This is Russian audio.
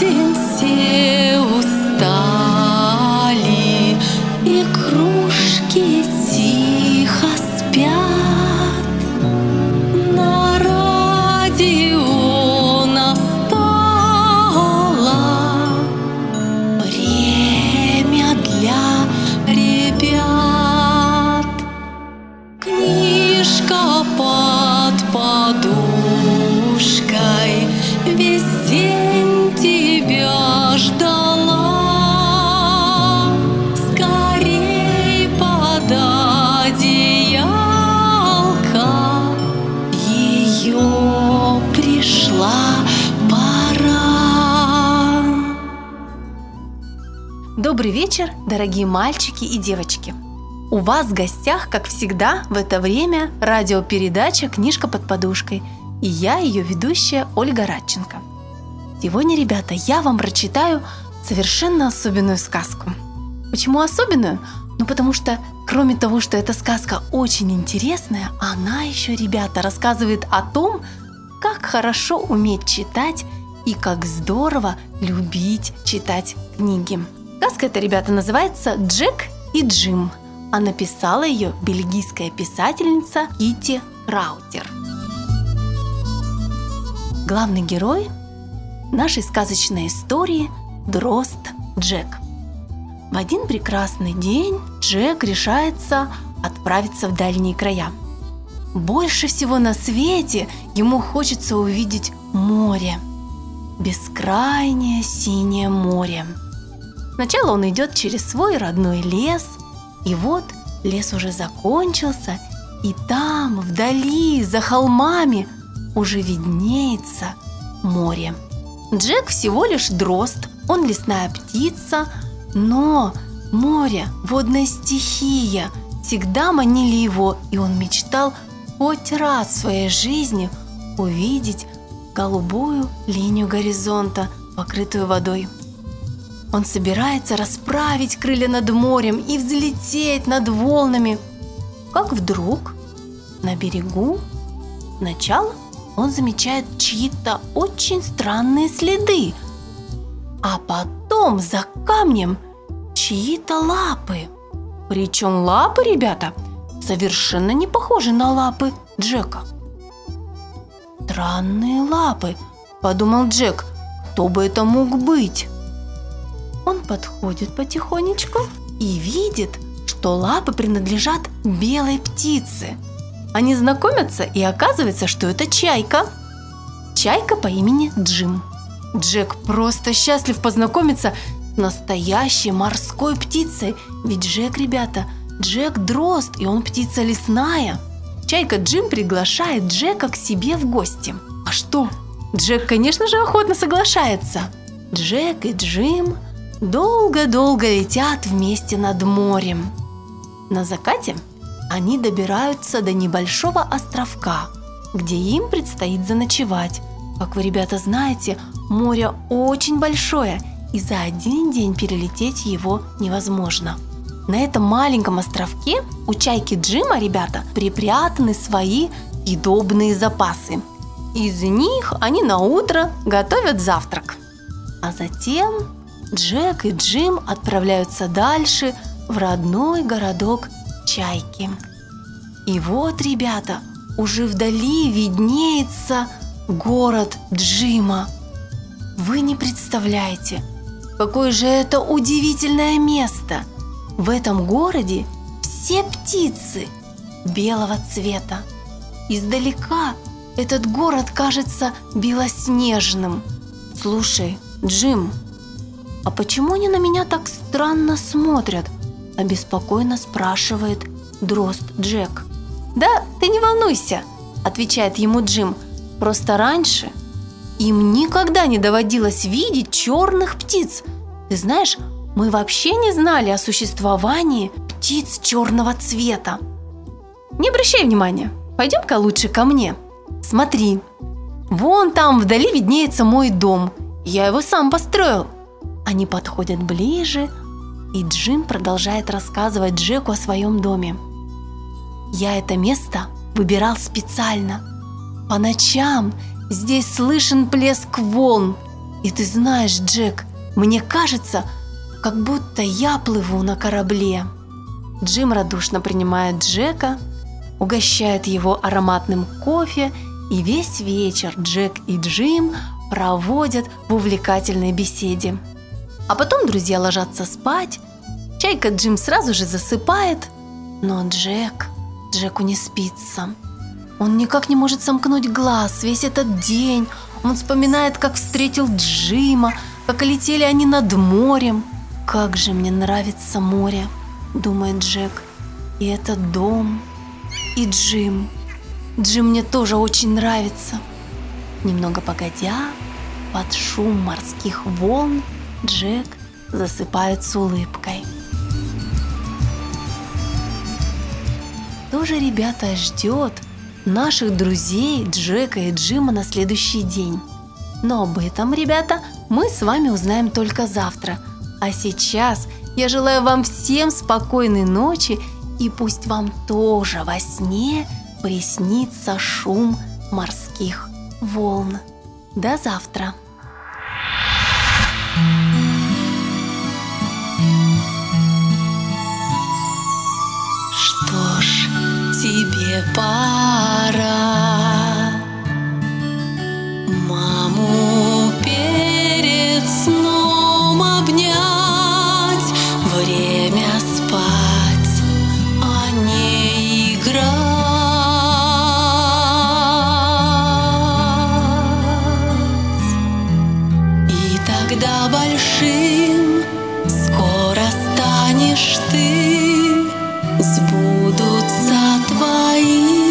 день Добрый вечер, дорогие мальчики и девочки! У вас в гостях, как всегда, в это время радиопередача «Книжка под подушкой» и я, ее ведущая Ольга Радченко. Сегодня, ребята, я вам прочитаю совершенно особенную сказку. Почему особенную? Ну, потому что, кроме того, что эта сказка очень интересная, она еще, ребята, рассказывает о том, как хорошо уметь читать и как здорово любить читать книги. Сказка эта, ребята, называется «Джек и Джим», а написала ее бельгийская писательница Кити Краутер. Главный герой нашей сказочной истории – Дрозд Джек. В один прекрасный день Джек решается отправиться в дальние края. Больше всего на свете ему хочется увидеть море. Бескрайнее синее море. Сначала он идет через свой родной лес, и вот лес уже закончился, и там, вдали, за холмами, уже виднеется море. Джек всего лишь дрозд, он лесная птица, но море, водная стихия всегда манили его, и он мечтал хоть раз в своей жизни увидеть голубую линию горизонта, покрытую водой. Он собирается расправить крылья над морем и взлететь над волнами. Как вдруг на берегу сначала он замечает чьи-то очень странные следы, а потом за камнем чьи-то лапы. Причем лапы, ребята, совершенно не похожи на лапы Джека. Странные лапы, подумал Джек, кто бы это мог быть? Он подходит потихонечку и видит, что лапы принадлежат белой птице. Они знакомятся, и оказывается, что это чайка. Чайка по имени Джим. Джек просто счастлив познакомиться с настоящей морской птицей. Ведь Джек, ребята, Джек дрозд, и он птица лесная. Чайка Джим приглашает Джека к себе в гости. А что? Джек, конечно же, охотно соглашается. Джек и Джим долго-долго летят вместе над морем. На закате они добираются до небольшого островка, где им предстоит заночевать. Как вы, ребята, знаете, море очень большое, и за один день перелететь его невозможно. На этом маленьком островке у чайки Джима, ребята, припрятаны свои съедобные запасы. Из них они на утро готовят завтрак. А затем Джек и Джим отправляются дальше в родной городок Чайки. И вот, ребята, уже вдали виднеется город Джима. Вы не представляете, какое же это удивительное место. В этом городе все птицы белого цвета. Издалека этот город кажется белоснежным. Слушай, Джим, а почему они на меня так странно смотрят? Обеспокоенно спрашивает дрозд Джек. Да, ты не волнуйся, отвечает ему Джим. Просто раньше им никогда не доводилось видеть черных птиц. Ты знаешь, мы вообще не знали о существовании птиц черного цвета. Не обращай внимания, пойдем-ка лучше ко мне. Смотри, вон там вдали виднеется мой дом. Я его сам построил. Они подходят ближе, и Джим продолжает рассказывать Джеку о своем доме. Я это место выбирал специально. По ночам здесь слышен плеск волн. И ты знаешь, Джек, мне кажется, как будто я плыву на корабле. Джим радушно принимает Джека, угощает его ароматным кофе, и весь вечер Джек и Джим проводят в увлекательной беседе. А потом друзья ложатся спать, Чайка Джим сразу же засыпает, но Джек, Джеку не спится. Он никак не может сомкнуть глаз весь этот день. Он вспоминает, как встретил Джима, как летели они над морем. «Как же мне нравится море», — думает Джек. «И этот дом, и Джим. Джим мне тоже очень нравится». Немного погодя, под шум морских волн, Джек засыпает с улыбкой. Что же ребята ждет наших друзей Джека и Джима на следующий день? Но об этом, ребята, мы с вами узнаем только завтра – а сейчас я желаю вам всем спокойной ночи и пусть вам тоже во сне приснится шум морских волн. До завтра! пора Маму перед сном обнять Время спать, а не играть. И тогда большим скоро станешь ты сбудутся твои